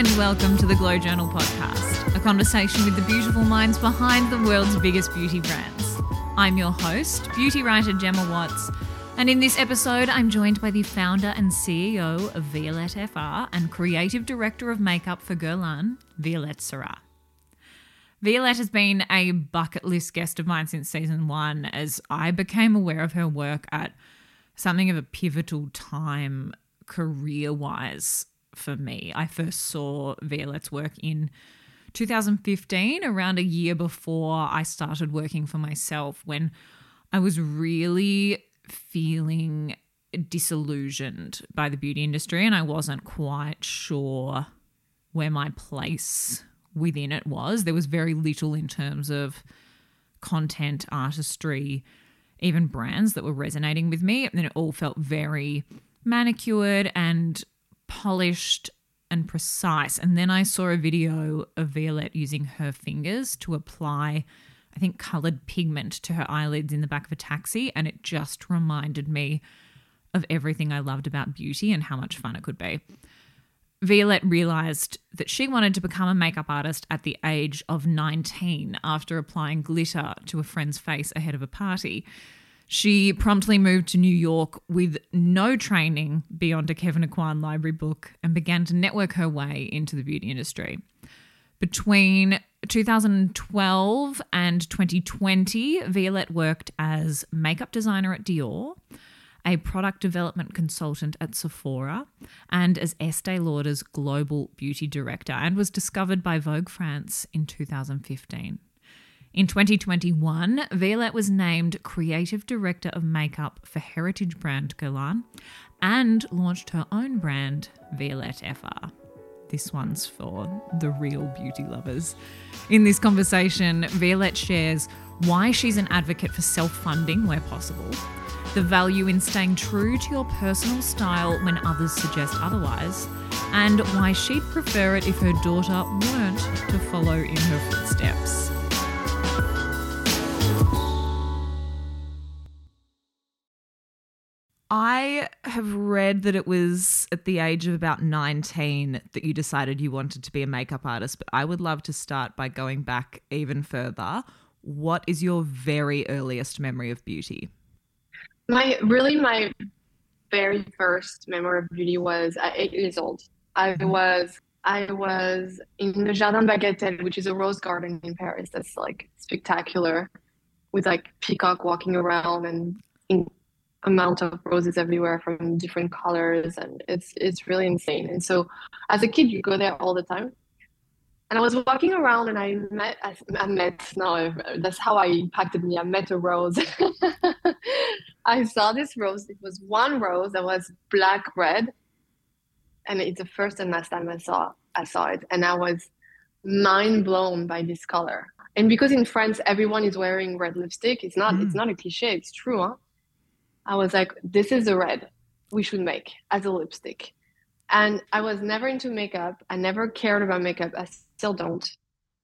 and welcome to the Glow Journal podcast, a conversation with the beautiful minds behind the world's biggest beauty brands. I'm your host, beauty writer Gemma Watts, and in this episode, I'm joined by the founder and CEO of Violette FR and creative director of makeup for Guerlain, Violette Serrat. Violette has been a bucket list guest of mine since season one, as I became aware of her work at something of a pivotal time career wise for me. I first saw Violette's work in 2015, around a year before I started working for myself, when I was really feeling disillusioned by the beauty industry and I wasn't quite sure where my place within it was. There was very little in terms of content, artistry, even brands that were resonating with me. And it all felt very manicured and polished and precise. And then I saw a video of Violette using her fingers to apply, I think, colored pigment to her eyelids in the back of a taxi. And it just reminded me of everything I loved about beauty and how much fun it could be. Violette realized that she wanted to become a makeup artist at the age of 19 after applying glitter to a friend's face ahead of a party. She promptly moved to New York with no training beyond a Kevyn Aucoin library book and began to network her way into the beauty industry. Between 2012 and 2020, Violette worked as makeup designer at Dior a product development consultant at Sephora, and as Estee Lauder's global beauty director, and was discovered by Vogue France in 2015. In 2021, Violette was named Creative Director of Makeup for heritage brand Guerlain and launched her own brand, Violette FR. This one's for the real beauty lovers. In this conversation, Violette shares why she's an advocate for self funding where possible, the value in staying true to your personal style when others suggest otherwise, and why she'd prefer it if her daughter weren't to follow in her footsteps. I have read that it was at the age of about 19 that you decided you wanted to be a makeup artist, but I would love to start by going back even further. What is your very earliest memory of beauty? My really my very first memory of beauty was at eight years old. I mm-hmm. was I was in the Jardin Bagatelle, which is a rose garden in Paris. That's like spectacular, with like peacock walking around and in amount of roses everywhere from different colors, and it's it's really insane. And so, as a kid, you go there all the time and I was walking around and I met, I, I met, no, that's how I impacted me. I met a rose. I saw this rose. It was one rose that was black red. And it's the first and last time I saw, I saw it. And I was mind blown by this color. And because in France, everyone is wearing red lipstick, it's not, mm. it's not a cliche, it's true. Huh? I was like, this is the red we should make as a lipstick. And I was never into makeup. I never cared about makeup. I still don't.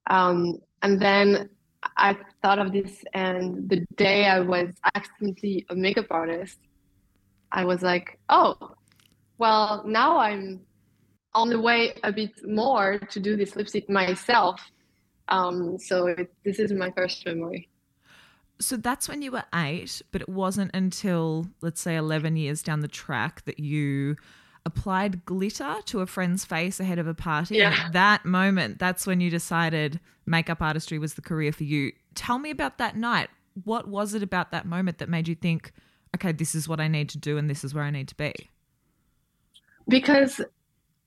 Um, and then I thought of this, and the day I was accidentally a makeup artist, I was like, oh, well, now I'm on the way a bit more to do this lipstick myself. Um, so it, this is my first memory. So that's when you were eight, but it wasn't until, let's say, 11 years down the track that you applied glitter to a friend's face ahead of a party. Yeah. And that moment, that's when you decided makeup artistry was the career for you. Tell me about that night. What was it about that moment that made you think, okay, this is what I need to do and this is where I need to be? Because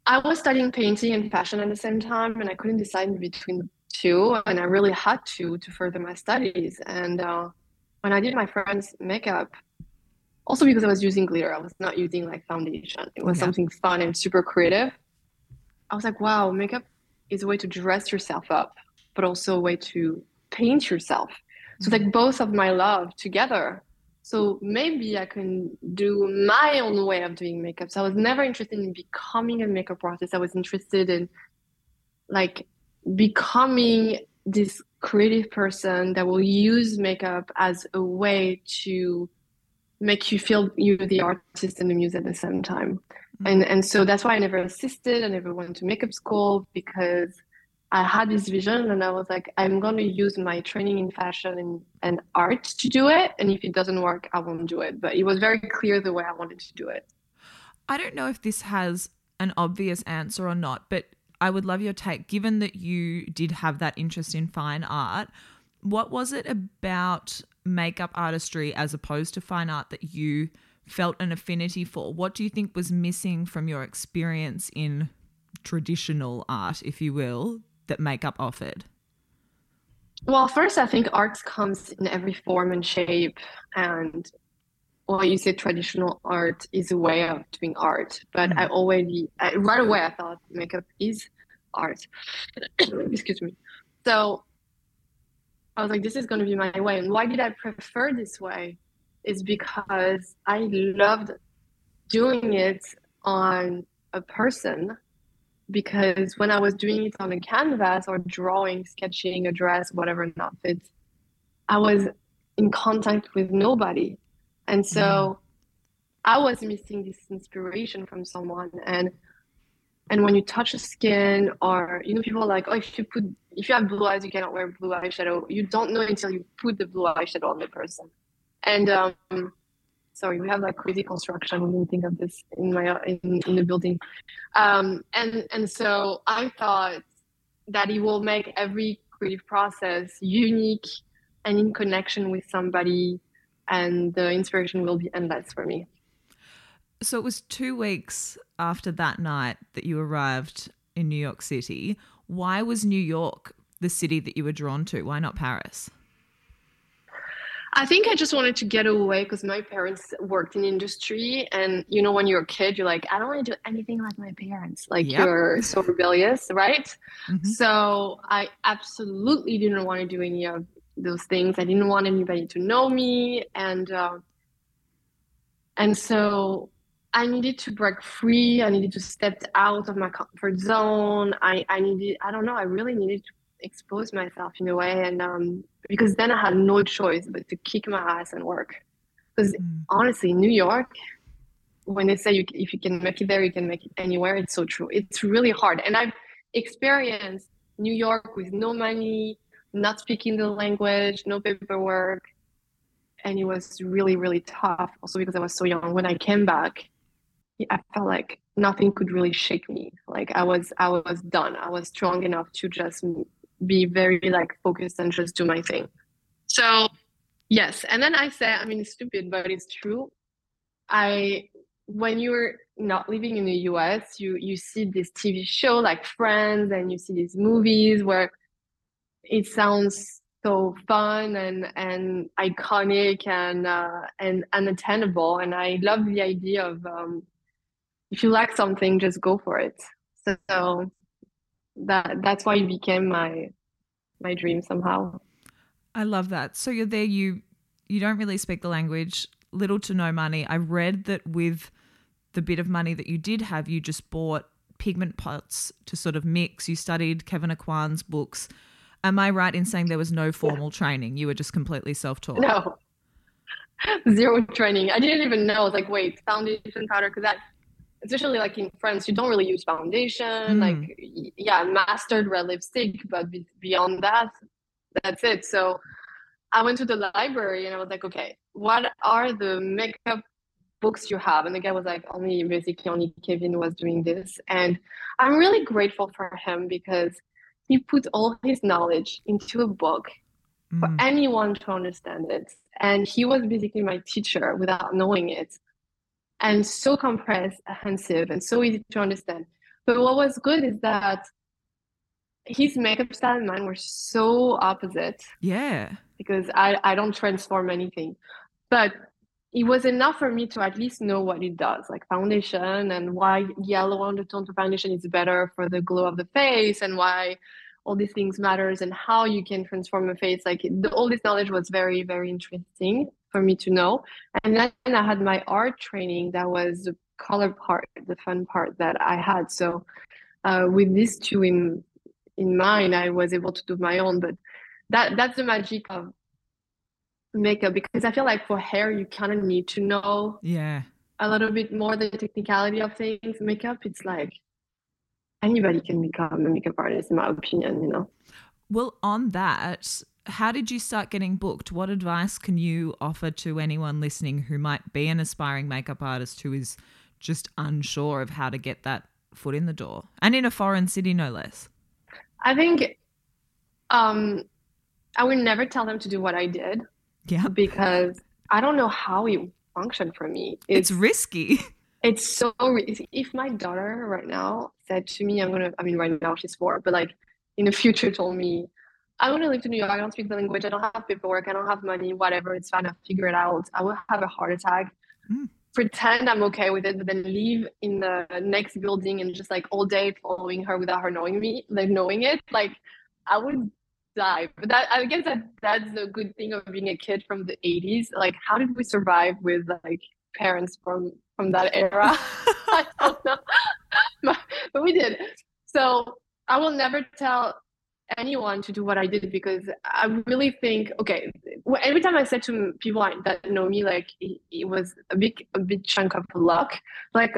I was studying painting and fashion at the same time and I couldn't decide between two and I really had to to further my studies. And uh, when I did my friend's makeup, also because I was using glitter, I was not using like foundation. It was yeah. something fun and super creative. I was like, wow, makeup is a way to dress yourself up, but also a way to paint yourself. So like mm-hmm. both of my love together. So maybe I can do my own way of doing makeup. So I was never interested in becoming a makeup artist. I was interested in like becoming this creative person that will use makeup as a way to make you feel you're the artist and the muse at the same time. Mm. And and so that's why I never assisted. I never went to makeup school because I had this vision and I was like, I'm going to use my training in fashion and, and art to do it. And if it doesn't work, I won't do it. But it was very clear the way I wanted to do it. I don't know if this has an obvious answer or not, but I would love your take. Given that you did have that interest in fine art, what was it about makeup artistry as opposed to fine art that you felt an affinity for? What do you think was missing from your experience in traditional art, if you will, that makeup offered? Well, first, I think arts comes in every form and shape. And well, you say traditional art is a way of doing art, but mm-hmm. I already, I, right away, I thought makeup is art. Excuse me. So I was like, this is going to be my way. And why did I prefer this way? Is because I loved doing it on a person because when I was doing it on a canvas or drawing, sketching a dress, whatever an outfit, I was in contact with nobody. And so mm. I was missing this inspiration from someone. And and when you touch the skin or you know, people are like, oh if you put if you have blue eyes, you cannot wear blue eyeshadow. You don't know until you put the blue eyeshadow on the person. And um sorry, we have like crazy construction. when didn't think of this in my in, in the building, um, and and so I thought that it will make every creative process unique and in connection with somebody, and the inspiration will be endless for me. So it was two weeks after that night that you arrived in New York City. Why was New York the city that you were drawn to? Why not Paris? I think I just wanted to get away because my parents worked in industry, and you know, when you're a kid, you're like, I don't want to do anything like my parents. Like yep. you're so rebellious, right? Mm-hmm. So I absolutely didn't want to do any of those things. I didn't want anybody to know me, and uh, and so I needed to break free. I needed to step out of my comfort zone. I I needed. I don't know. I really needed to expose myself in a way and um, because then i had no choice but to kick my ass and work because mm. honestly new york when they say you, if you can make it there you can make it anywhere it's so true it's really hard and i've experienced new york with no money not speaking the language no paperwork. And it was really really tough also because i was so young. When i came back i felt like nothing could really shake me. Like i was i was done. I was strong enough to just be very like focused and just do my thing. So yes, and then I say, I mean, it's stupid, but it's true. I when you're not living in the US, you you see this TV show like Friends, and you see these movies where it sounds so fun and and iconic and uh, and unattainable. And I love the idea of um, if you like something, just go for it. So, so that that's why it became my my dream somehow. I love that. So you're there. You you don't really speak the language. Little to no money. I read that with the bit of money that you did have, you just bought pigment pots to sort of mix. You studied Kevyn Aucoin's books. Am I right in saying there was no formal yeah. training? You were just completely self taught. No, zero training. I didn't even know. I was like, wait, foundation powder, because that especially like in France, you don't really use foundation. Mm. Like, yeah, mastered red lipstick, but beyond that, that's it. So I went to the library and I was like, okay, what are the makeup books you have? And the guy was like, only basically only Kevyn was doing this. And I'm really grateful for him because he put all his knowledge into a book mm. for anyone to understand it. And he was basically my teacher without knowing it and so comprehensive and so easy to understand. But what was good is that his makeup style and mine were so opposite. Yeah. Because I, I don't transform anything. But it was enough for me to at least know what it does, like foundation and why yellow undertone to foundation is better for the glow of the face and why all these things matters and how you can transform a face. Like the, all this knowledge was very, very interesting for me to know. And then I had my art training that was the color part, the fun part that I had. So uh, with these two in in mind, I was able to do my own. But that that's the magic of makeup because I feel like for hair you kind of need to know yeah a little bit more the technicality of things. Makeup, it's like anybody can become a makeup artist, in my opinion, you know. Well, on that, how did you start getting booked? What advice can you offer to anyone listening who might be an aspiring makeup artist who is just unsure of how to get that foot in the door and in a foreign city, no less? I think um, I would never tell them to do what I did. Yeah. Because I don't know how it functioned for me. It's, it's risky. It's so risky. If my daughter right now said to me, I'm going to, I mean, right now she's four, but like in the future told me, I want to live to New York. I don't speak the language. I don't have paperwork. I don't have money. Whatever. It's fine. I'll figure it out. I will have a heart attack. Mm. Pretend I'm okay with it, but then leave in the next building and just like all day following her without her knowing me, like knowing it. Like I would die. But that I guess that that's the good thing of being a kid from the 80s. Like, how did we survive with like parents from from that era? I don't know, but, but we did. So I will never tell anyone to do what I did because I really think okay. Every time I said to people that know me, like it, it was a big a big chunk of luck. Like,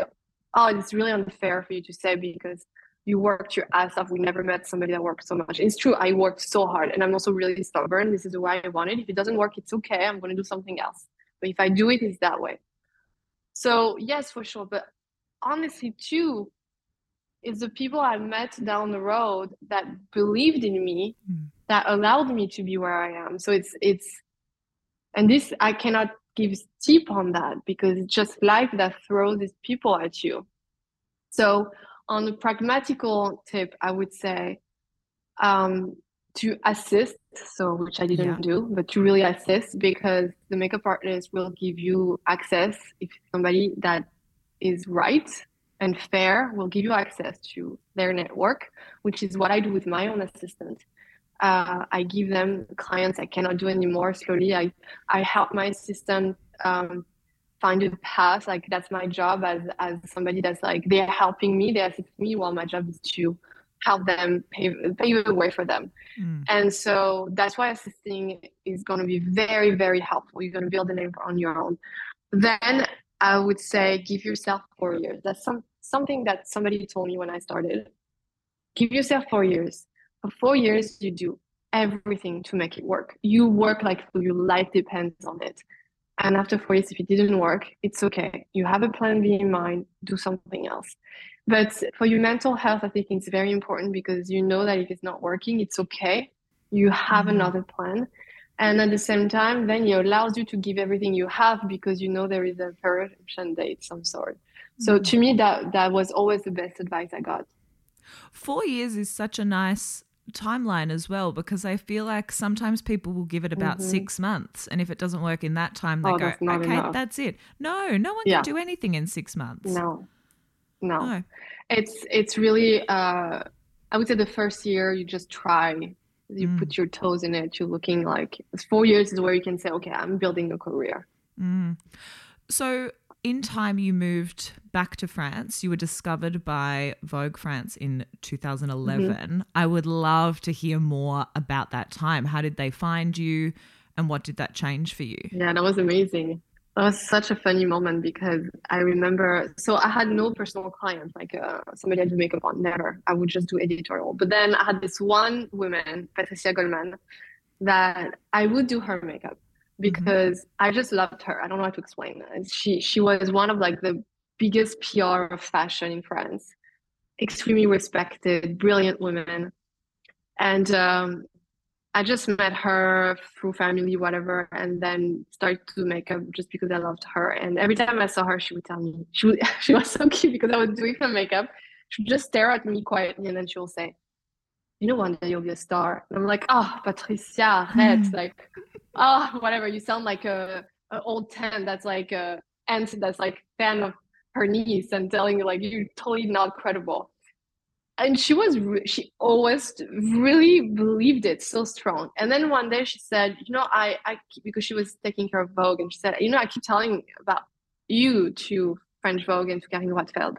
oh, it's really unfair for you to say because you worked your ass off. We never met somebody that worked so much. It's true. I worked so hard and I'm also really stubborn. This is why I want it. If it doesn't work, it's okay. I'm going to do something else. But if I do it, it's that way. So, yes, for sure. But honestly, too, it's the people I met down the road that believed in me, mm. that allowed me to be where I am. So it's, it's, and this, I cannot give tip on that because it's just life that throws these people at you. So, on a pragmatical tip, I would say um, to assist, so which I didn't yeah. do, but to really assist because the makeup artist will give you access if somebody that is right and fair will give you access to their network, which is what I do with my own assistant. Uh, I give them clients I cannot do anymore. Slowly, I I help my assistant um, find a path like that's my job as as somebody that's like they're helping me they assist me while my job is to help them pave, pave the way for them. Mm. and so that's why assisting is going to be very very helpful. You're going to build a name on your own. Then i would say give yourself four years. That's some something that somebody told me when i started. Give yourself four years. For four years you do everything to make it work. You work like your life depends on it and after four years, if it didn't work, it's okay. You have a plan B in mind, do something else. But for your mental health, I think it's very important because you know that if it's not working, it's okay. You have mm-hmm. another plan. And at the same time, then it allows you to give everything you have because you know there is a expiration date some sort. Mm-hmm. So to me, that that was always the best advice I got. Four years is such a nice timeline as well because I feel like sometimes people will give it about mm-hmm. six months, and if it doesn't work in that time, they oh, go, "Okay, enough. that's it." No, no one yeah. can do anything in six months. No, no, no. it's it's really. Uh, I would say the first year you just try. You mm. put your toes in it. You're looking like four years is where you can say, "Okay, I'm building a career." Mm. So in time you moved back to France. You were discovered by Vogue France in 2011. Mm-hmm. I would love to hear more about that time. How did they find you and what did that change for you? Yeah, that was amazing. That was such a funny moment because I remember, so I had no personal client, like uh, somebody I do makeup on, never. I would just do editorial. But then I had this one woman, Patricia Goldman, that I would do her makeup. Because mm-hmm. I just loved her. I don't know how to explain that. She she was one of like the biggest PR of fashion in France, extremely respected, brilliant woman, and um, I just met her through family, whatever, and then started to make makeup just because I loved her. And every time I saw her, she would tell me she would, she was so cute because I was doing her makeup. She would just stare at me quietly, and then she will say, "You know, one day you'll be a star." And I'm like, "Oh, Patricia, arrête!" Mm. Like oh whatever you sound like a, a old 10 that's like a aunt that's like fan of her niece and telling you like you're totally not credible and she was re- she always really believed it so strong and then one day she said you know i i because she was taking care of vogue and she said you know i keep telling about you to french vogue and to Carine Roitfeld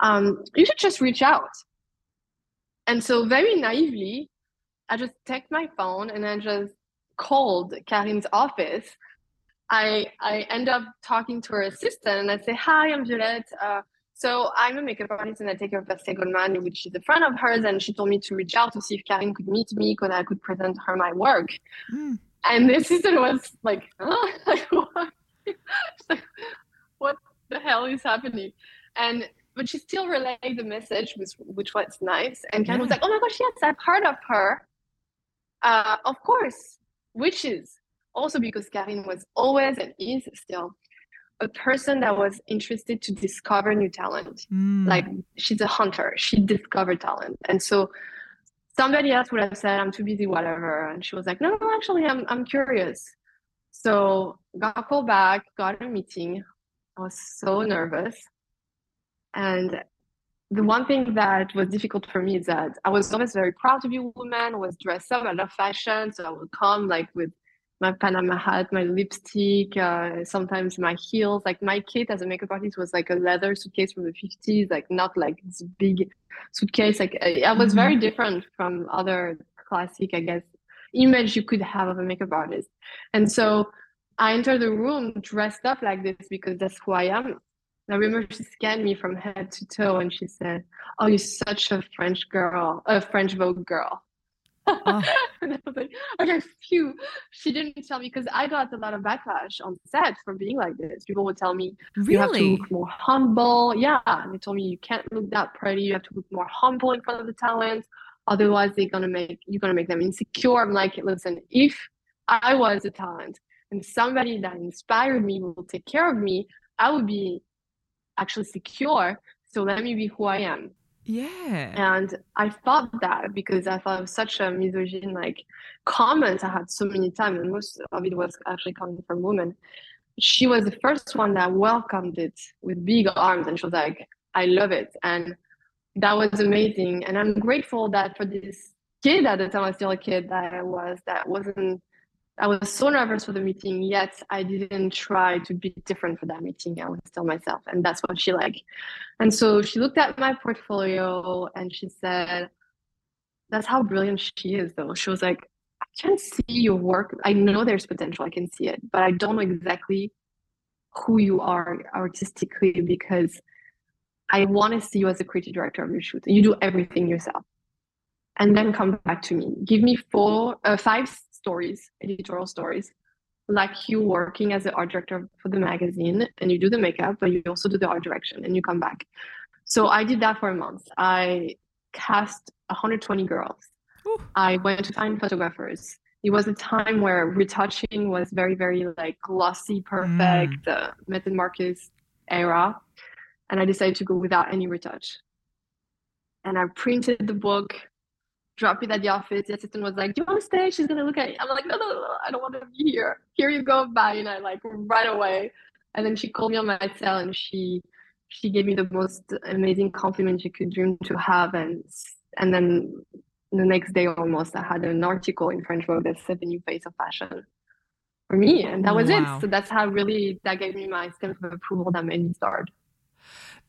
um you should just reach out and so very naively i just take my phone and i just called Carine's office I I end up talking to her assistant and I say, "Hi, I'm Violette. Uh, so I'm a makeup artist and I take care of Patricia Goldman, which is a friend of hers, and she told me to reach out to see if Carine could meet me because I could present her my work." Mm. And the assistant was like, "Huh? like, what? like, what the hell is happening?" And but she still relayed the message, which which was nice. And Carine yeah. was like, "Oh my gosh, yes, I've heard of her. Uh, of course, witches." Also because Carine was always and is still a person that was interested to discover new talent. Mm. Like she's a hunter. She discovered talent. And so somebody else would have said, I'm too busy, whatever. And she was like, No, no, actually I'm I'm curious. So got called back, got a meeting. I was so nervous. And the one thing that was difficult for me is that I was always very proud to be a woman, I was dressed up, I love fashion. So I would come like with my Panama hat, my lipstick, uh, sometimes my heels. Like my kit as a makeup artist was like a leather suitcase from the 50s, like not like this big suitcase. Like I, I was mm-hmm. very different from other classic, I guess, image you could have of a makeup artist. And so I entered the room dressed up like this because that's who I am. I remember she scanned me from head to toe and she said, Oh, you're such a French girl, a French Vogue girl. Oh. and I was like, okay, phew. She didn't tell me because I got a lot of backlash on set for being like this. People would tell me, really? you have to look more humble. Yeah. And they told me, you can't look that pretty. You have to look more humble in front of the talent. Otherwise, they're to make, you're going to make them insecure. I'm like, listen, if I was a talent and somebody that inspired me will take care of me, I would be actually secure. So let me be who I am. Yeah. And I thought that because I thought it was such a misogyn like comment I had so many times, and most of it was actually coming from women. She was the first one that welcomed it with big arms, and she was like, "I love it," and that was amazing. And I'm grateful that for this kid at the time, I was still a kid that I was, that wasn't I was so nervous for the meeting, yet I didn't try to be different for that meeting. I was still myself, and that's what she liked. And so she looked at my portfolio and she said, That's how brilliant she is, though. She was like, I can see your work. I know there's potential, I can see it, but I don't know exactly who you are artistically because I want to see you as a creative director of your shoot. You do everything yourself. And then come back to me. Give me four, uh, five stories, editorial stories, like you working as the art director for the magazine and you do the makeup, but you also do the art direction and you come back. So I did that for a month. I cast 120 girls. Ooh. I went to find photographers. It was a time where retouching was very, very like glossy, perfect, mm. uh, Mert and Marcus era. And I decided to go without any retouch. And I printed the book drop it at the office. The assistant was like, "Do you want to stay?" She's gonna look at. You. I'm like, "No, no, no, I don't want to be here. Here you go, bye." And I like right away. And then she called me on my cell and she she gave me the most amazing compliment she could dream to have. And and then the next day almost, I had an article in French Vogue that said the new face of fashion for me, and that was wow. it. So that's how really that gave me my stamp of approval that made me start.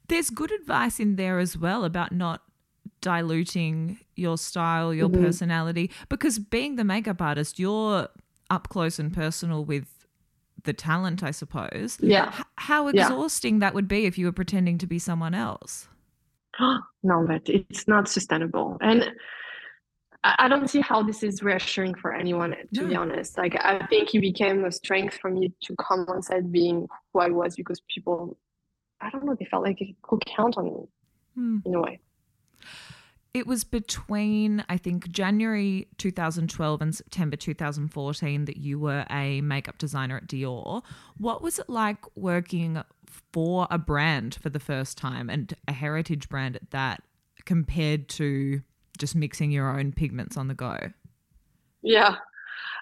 There's good advice in there as well about not diluting your style, your mm-hmm. personality. Because being the makeup artist, you're up close and personal with the talent, I suppose. Yeah. H- how exhausting yeah. that would be if you were pretending to be someone else. no, but it's not sustainable. And I don't see how this is reassuring for anyone, to no. be honest. Like, I think it became a strength for me to come on set being who I was because people, I don't know, they felt like they could count on me hmm. in a way. It was between, I think, January 2012 and September 2014 that you were a makeup designer at Dior. What was it like working for a brand for the first time and a heritage brand at that compared to just mixing your own pigments on the go? Yeah.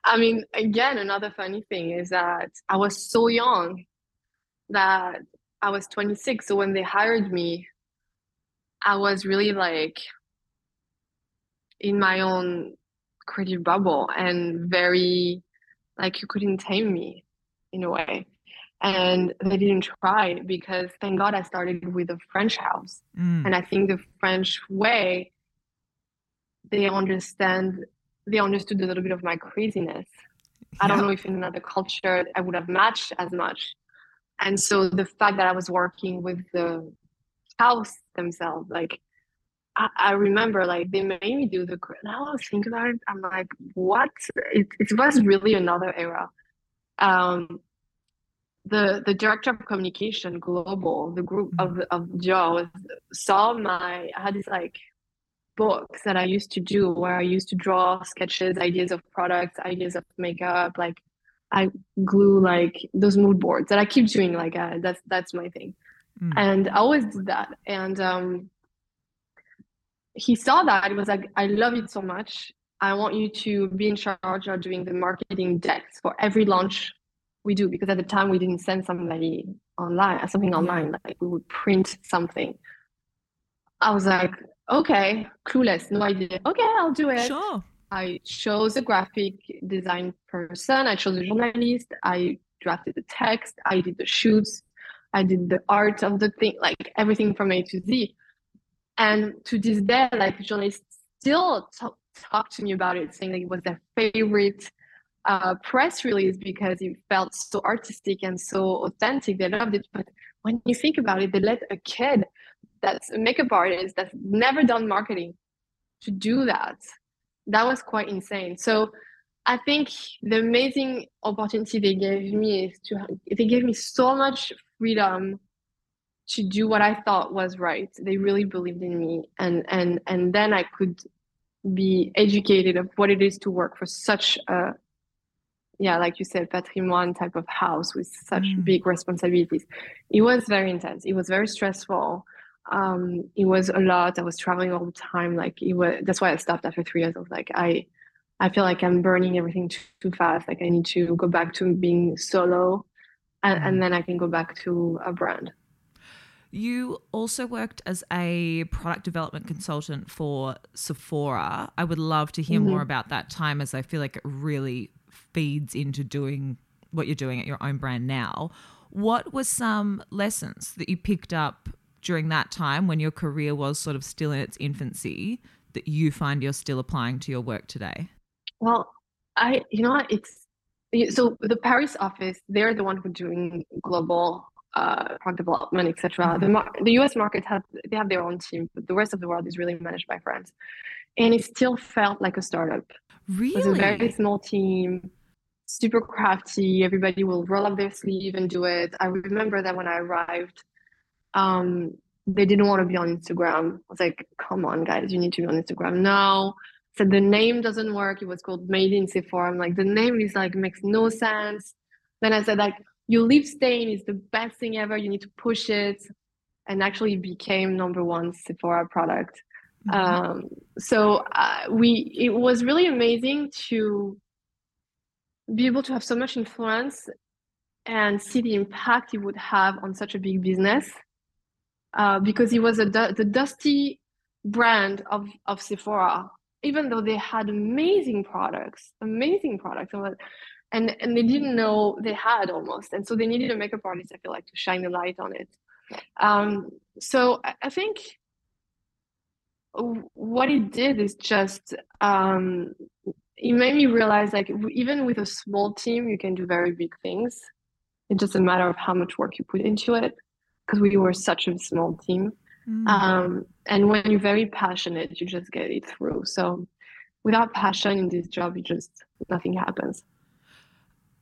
I mean, again, another funny thing is that I was so young that I was 26. So when they hired me, I was really like in my own creative bubble and very like you couldn't tame me in a way and they didn't try because thank god i started with a french house mm. and i think the french way they understand they understood a little bit of my craziness I don't know if in another culture I would have matched as much. And so the fact that I was working with the house themselves, like I, I remember like they made me do the now I think about it, I'm like, what? It, it was really another era. Um, the the director of communication global, the group mm-hmm. of of Joe saw my I had this like books that I used to do where I used to draw sketches, ideas of products, ideas of makeup, like I glue like those mood boards that I keep doing. Like uh, that's that's my thing, mm. and I always did that. And um, he saw that it was like, I love it so much. I want you to be in charge of doing the marketing decks for every launch we do because at the time we didn't send somebody online something online like we would print something. I was like, okay, clueless, no idea. Okay, I'll do it. Sure. I chose a graphic design person. I chose a journalist. I drafted the text. I did the shoots. I did the art of the thing, like everything from A to Z. And to this day, like journalists still t- talk to me about it, saying that it was their favorite uh, press release because it felt so artistic and so authentic. They loved it. But when you think about it, they let a kid that's a makeup artist that's never done marketing to do that that was quite insane so i think the amazing opportunity they gave me is to they gave me so much freedom to do what i thought was right they really believed in me and and and then i could be educated of what it is to work for such a yeah like you said patrimoine type of house with such mm. big responsibilities it was very intense it was very stressful um, it was a lot. I was traveling all the time. Like it was. That's why I stopped after three years. I was like, I, I feel like I'm burning everything too, too fast. Like I need to go back to being solo, and, and mm. then I can go back to a brand. You also worked as a product development consultant for Sephora. I would love to hear mm-hmm. more about that time as I feel like it really feeds into doing what you're doing at your own brand now. What were some lessons that you picked up during that time when your career was sort of still in its infancy that you find you're still applying to your work today? Well, I, you know it's so the Paris office, they're the one who doing global uh, product development, etc. Mm-hmm. The, the US market has they have their own team, but the rest of the world is really managed by France, and it still felt like a startup. Really, it was a very small team, super crafty. Everybody will roll up their sleeve and do it. I remember that when I arrived, um, they didn't want to be on Instagram. I was like, come on, guys, you need to be on Instagram now. Said the name doesn't work. It was called Made in Sephora. I'm like, the name is like makes no sense. Then I said like, your lip stain is the best thing ever. You need to push it, and actually became number one Sephora product. Mm-hmm. Um, so uh, we it was really amazing to be able to have so much influence and see the impact it would have on such a big business uh, because it was a the dusty brand of of Sephora. Even though they had amazing products, amazing products, and and they didn't know they had almost, and so they needed a makeup artist. I feel like to shine the light on it. Um, so I, I think what it did is just um, it made me realize like even with a small team you can do very big things it's just a matter of how much work you put into it because we were such a small team. Mm. Um, and when you're very passionate, you just get it through. So without passion in this job, you just nothing happens.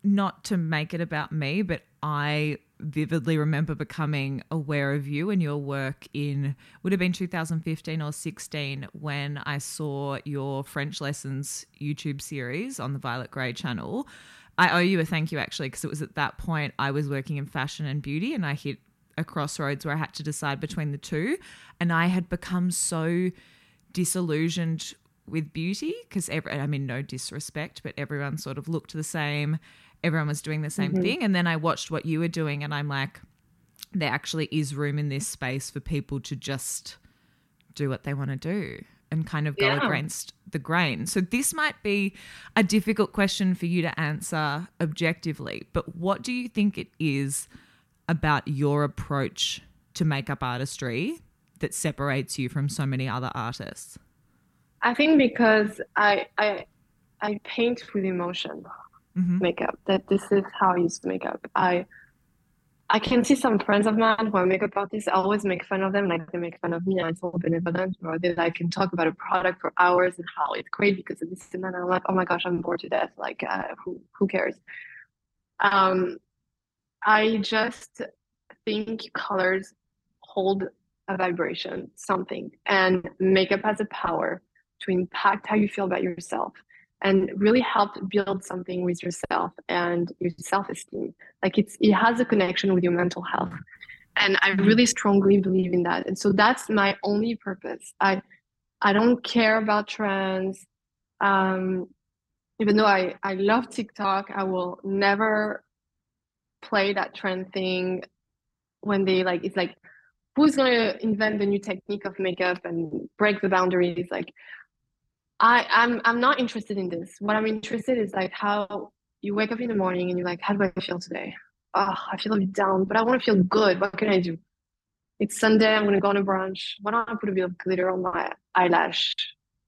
Not to make it about me, but I vividly remember becoming aware of you and your work in would have been 2015 or 16 when I saw your French lessons YouTube series on the Violet Grey channel. I owe you a thank you actually because it was at that point I was working in fashion and beauty and I hit a crossroads where I had to decide between the two. And I had become so disillusioned with beauty because every, I mean, no disrespect, but everyone sort of looked the same. Everyone was doing the same mm-hmm. thing. And then I watched what you were doing and I'm like, there actually is room in this space for people to just do what they want to do and kind of go yeah. against the grain. So this might be a difficult question for you to answer objectively, but what do you think it is about your approach to makeup artistry that separates you from so many other artists? I think because I I I paint with emotion. mm-hmm. makeup. That this is how I use makeup. I I can see some friends of mine who are makeup artists. I always make fun of them, like they make fun of me, and it's all benevolent. Or they like can talk about a product for hours and how it's great because of this and that. I'm like, oh my gosh, I'm bored to death. Like, uh, who who cares? Um, I just think colors hold a vibration, something, and makeup has a power to impact how you feel about yourself and really help build something with yourself and your self-esteem. Like it's it has a connection with your mental health. And i really strongly believe in that. And so that's my only purpose. I i don't care about trends. Um even though i i love tiktok i will never play that trend thing when they like it's like who's going to invent the new technique of makeup and break the boundaries like I, I'm I'm not interested in this. What I'm interested is like how you wake up in the morning and you're like, how do I feel today? Oh, I feel a bit down, but I want to feel good. What can I do? It's Sunday. I'm gonna go on a brunch. Why don't I put a bit of glitter on my eyelash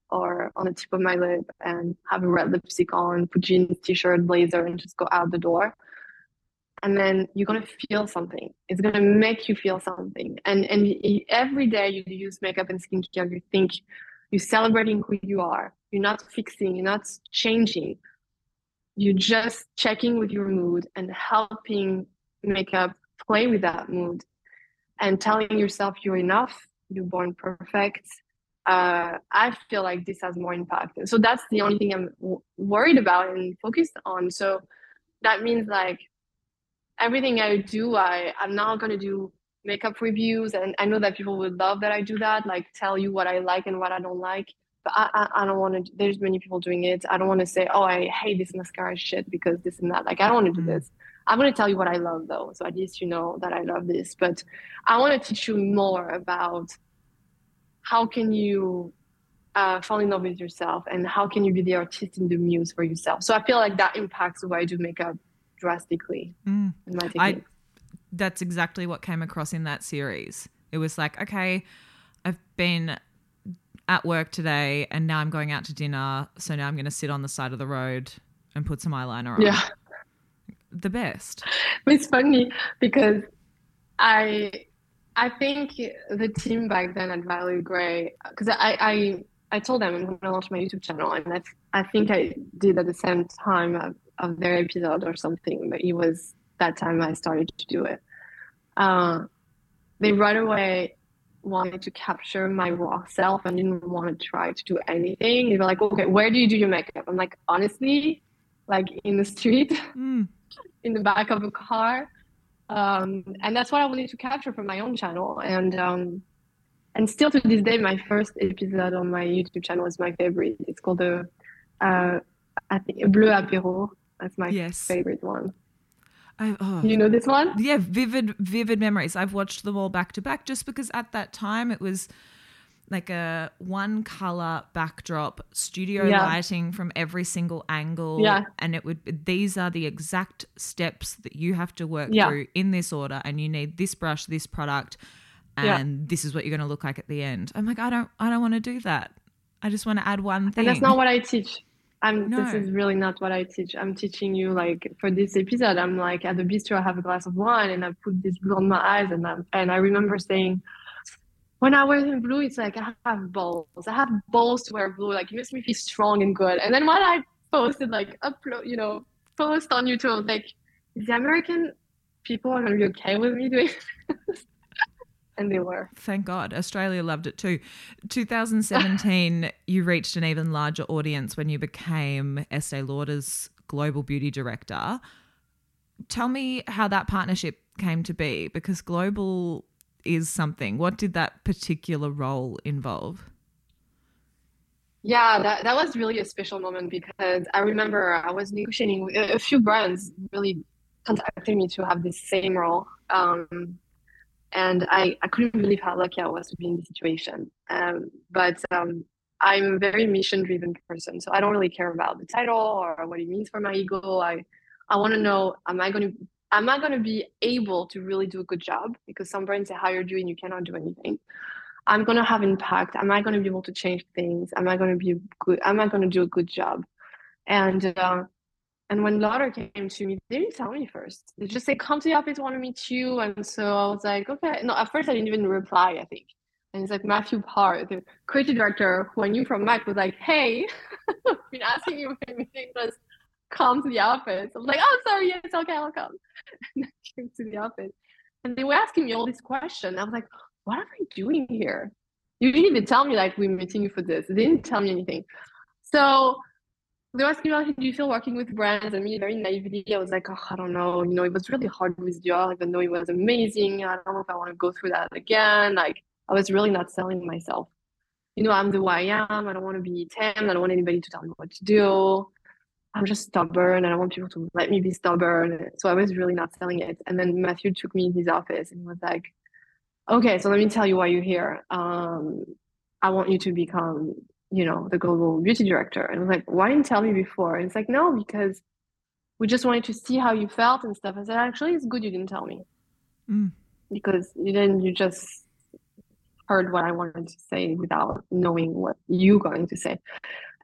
or on the tip of my lip and have a red lipstick on, put jeans, t-shirt, blazer, and just go out the door. And then you're gonna feel something. It's gonna make you feel something. And and every day you use makeup and skincare, you think you're celebrating who you are. You're not fixing, you're not changing. You're just checking with your mood and helping makeup play with that mood and telling yourself you're enough, you're born perfect. Uh, I feel like this has more impact. So that's the only thing I'm w- worried about and focused on. So that means like everything I do, I, I'm not going to do makeup reviews and i know that people would love that i do that like tell you what i like and what i don't like but i i, I don't want to there's many people doing it. I don't want to say oh i hate this mascara shit because this and that like i don't want to do mm-hmm. this. I'm going to tell you what i love though so at least you know that i love this but i want to teach you more about how can you uh, fall in love with yourself and how can you be the artist in the muse for yourself. So i feel like that impacts the way i do makeup drastically mm. in my technique. I- that's exactly what came across in that series. It was like, okay, I've been at work today and now I'm going out to dinner. So now I'm going to sit on the side of the road and put some eyeliner on. Yeah. The best. It's funny because I I think the team back then at Violet Grey, because I, I I told them I'm going to launch my YouTube channel, and I I think I did at the same time of, their episode or something, but it was that time I started to do it. Uh, they right away wanted to capture my raw self and didn't want to try to do anything. They were like, okay, where do you do your makeup? I'm like, honestly, like in the street, mm. in the back of a car. Um, and that's what I wanted to capture for my own channel. And um, and still to this day, my first episode on my YouTube channel is my favorite. It's called the uh, I think Bleu Apéro. That's my yes. favorite one. I, oh, you know this one? Yeah, vivid, vivid memories. I've watched them all back to back just because at that time it was like a one color backdrop, studio yeah. lighting from every single angle. Yeah. And it would, these are the exact steps that you have to work yeah. through in this order. And you need this brush, this product, and yeah. this is what you're going to look like at the end. I'm like, I don't, I don't want to do that. I just want to add one thing. And that's not what I teach. I'm no. this is really not what I teach. I'm teaching you like for this episode, I'm like at the bistro I have a glass of wine and I put this blue on my eyes and I'm, and I remember saying when I wear in blue, it's like I have balls. I have balls to wear blue. Like it makes me feel strong and good. And then when I posted like upload, you know, post on YouTube, like the American people are gonna be okay with me doing this and they were. Thank God. Australia loved it too. 2017, you reached an even larger audience when you became Estee Lauder's global beauty director. Tell me how that partnership came to be because global is something. What did that particular role involve? Yeah, that, that was really a special moment because I remember I was negotiating a few brands really contacted me to have this same role. Um, and I, I couldn't believe how lucky I was to be in this situation. Um, but um, I'm a very mission driven person, so I don't really care about the title or what it means for my ego. I I want to know am I going to am I going to be able to really do a good job? Because some brands they hired you and you cannot do anything. I'm going to have impact. Am I going to be able to change things? Am I going to be good? Am I going to do a good job? And uh, And when Lauder came to me, they didn't tell me first. They just said, come to the office, want to meet you. And so I was like, okay. No, at first I didn't even reply, I think. And it's like Matthew Parr, the creative director who I knew from Mac, was like, hey, I've been asking you for meeting, let's come to the office. I was like, oh, sorry, yes, okay, I'll come. And I came to the office. And they were asking me all these questions. I was like, what am I doing here? You didn't even tell me like we're meeting you for this. They didn't tell me anything. So they were asking me, do you feel working with brands? And me, very naively, I was like, oh, I don't know. You know, it was really hard with Dior, even though it was amazing. I don't know if I want to go through that again. Like, I was really not selling myself. You know, I'm the way I am. I don't want to be tamed. I don't want anybody to tell me what to do. I'm just stubborn and I want people to let me be stubborn. So I was really not selling it. And then Matthew took me in his office and was like, okay, so let me tell you why you're here. Um, I want you to become, you know, the global beauty director. And I was like, why didn't you tell me before? And it's like, no, because we just wanted to see how you felt and stuff. I said, actually, it's good you didn't tell me. Mm. Because you didn't, you just heard what I wanted to say without knowing what you're going to say.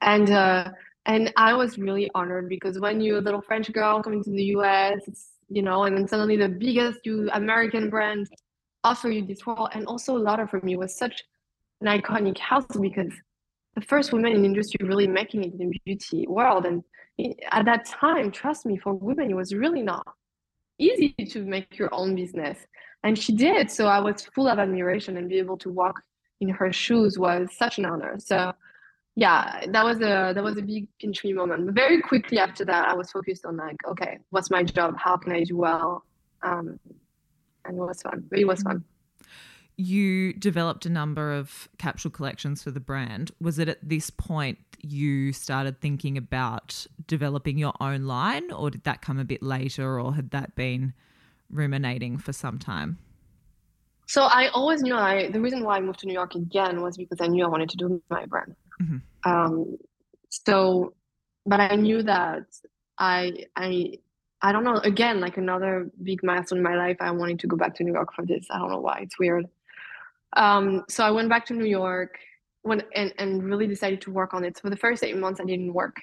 And, uh, and I was really honored because when you're a little French girl coming to the US, you know, and then suddenly the biggest you American brand offer you this role. And also a lot of for me was such an iconic house because the first woman in industry really making it in the beauty world. And at that time, trust me, for women, it was really not easy to make your own business. And she did. So I was full of admiration and be able to walk in her shoes was such an honor. So yeah, that was a that was a big me moment. But very quickly after that, I was focused on like, okay, what's my job? How can I do well? Um, and it was fun. It was fun. You developed a number of capsule collections for the brand. Was it at this point you started thinking about developing your own line, or did that come a bit later, or had that been ruminating for some time? So I always knew I the reason why I moved to New York again was because I knew I wanted to do my brand. Mm-hmm. Um, so, but I knew that I I I don't know. Again, like another big milestone in my life. I wanted to go back to New York for this. I don't know why. It's weird. Um, so I went back to New York when and, and really decided to work on it. So for the first eight months, I didn't work,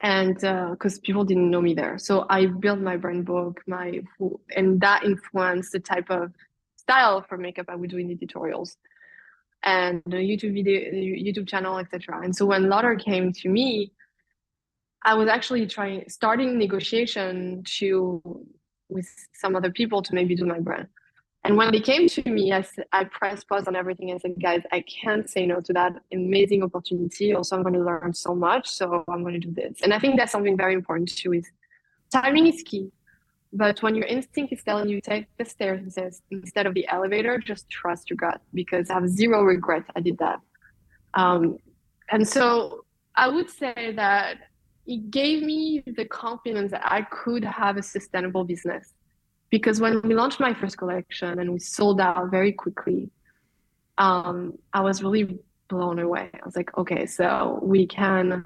and because uh, people didn't know me there, so I built my brand book, my and that influenced the type of style for makeup I would do in the tutorials and the YouTube video, YouTube channel, etc. And so when Lauder came to me, I was actually trying starting negotiation to with some other people to maybe do my brand. And when they came to me, I, I pressed pause on everything and said, guys, I can't say no to that amazing opportunity. Also, I'm going to learn so much. So I'm going to do this. And I think that's something very important too is timing is key. But when your instinct is telling you take the stairs instead of the elevator, just trust your gut because I have zero regret I did that. Um, and so I would say that it gave me the confidence that I could have a sustainable business. Because when we launched my first collection and we sold out very quickly, um, I was really blown away. I was like, okay, so we can,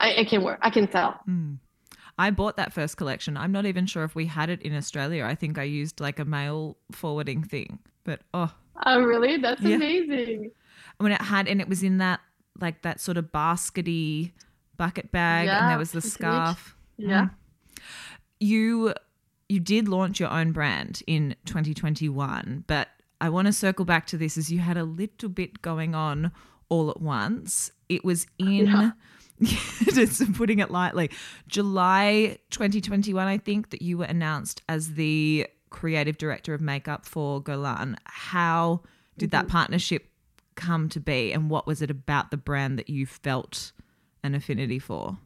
I, I can work, I can sell. Mm. I bought that first collection. I'm not even sure if we had it in Australia. I think I used like a mail forwarding thing, but oh. Oh, really? That's yeah. amazing. When it had, and it was in that like that sort of baskety bucket bag yeah, and there was the scarf. Yeah. Mm. You you did launch your own brand in 2021, but I want to circle back to this as you had a little bit going on all at once. It was in yeah. just putting it lightly, July 2021, I think, that you were announced as the creative director of makeup for Guerlain. How did that mm-hmm. partnership come to be, and what was it about the brand that you felt an affinity for?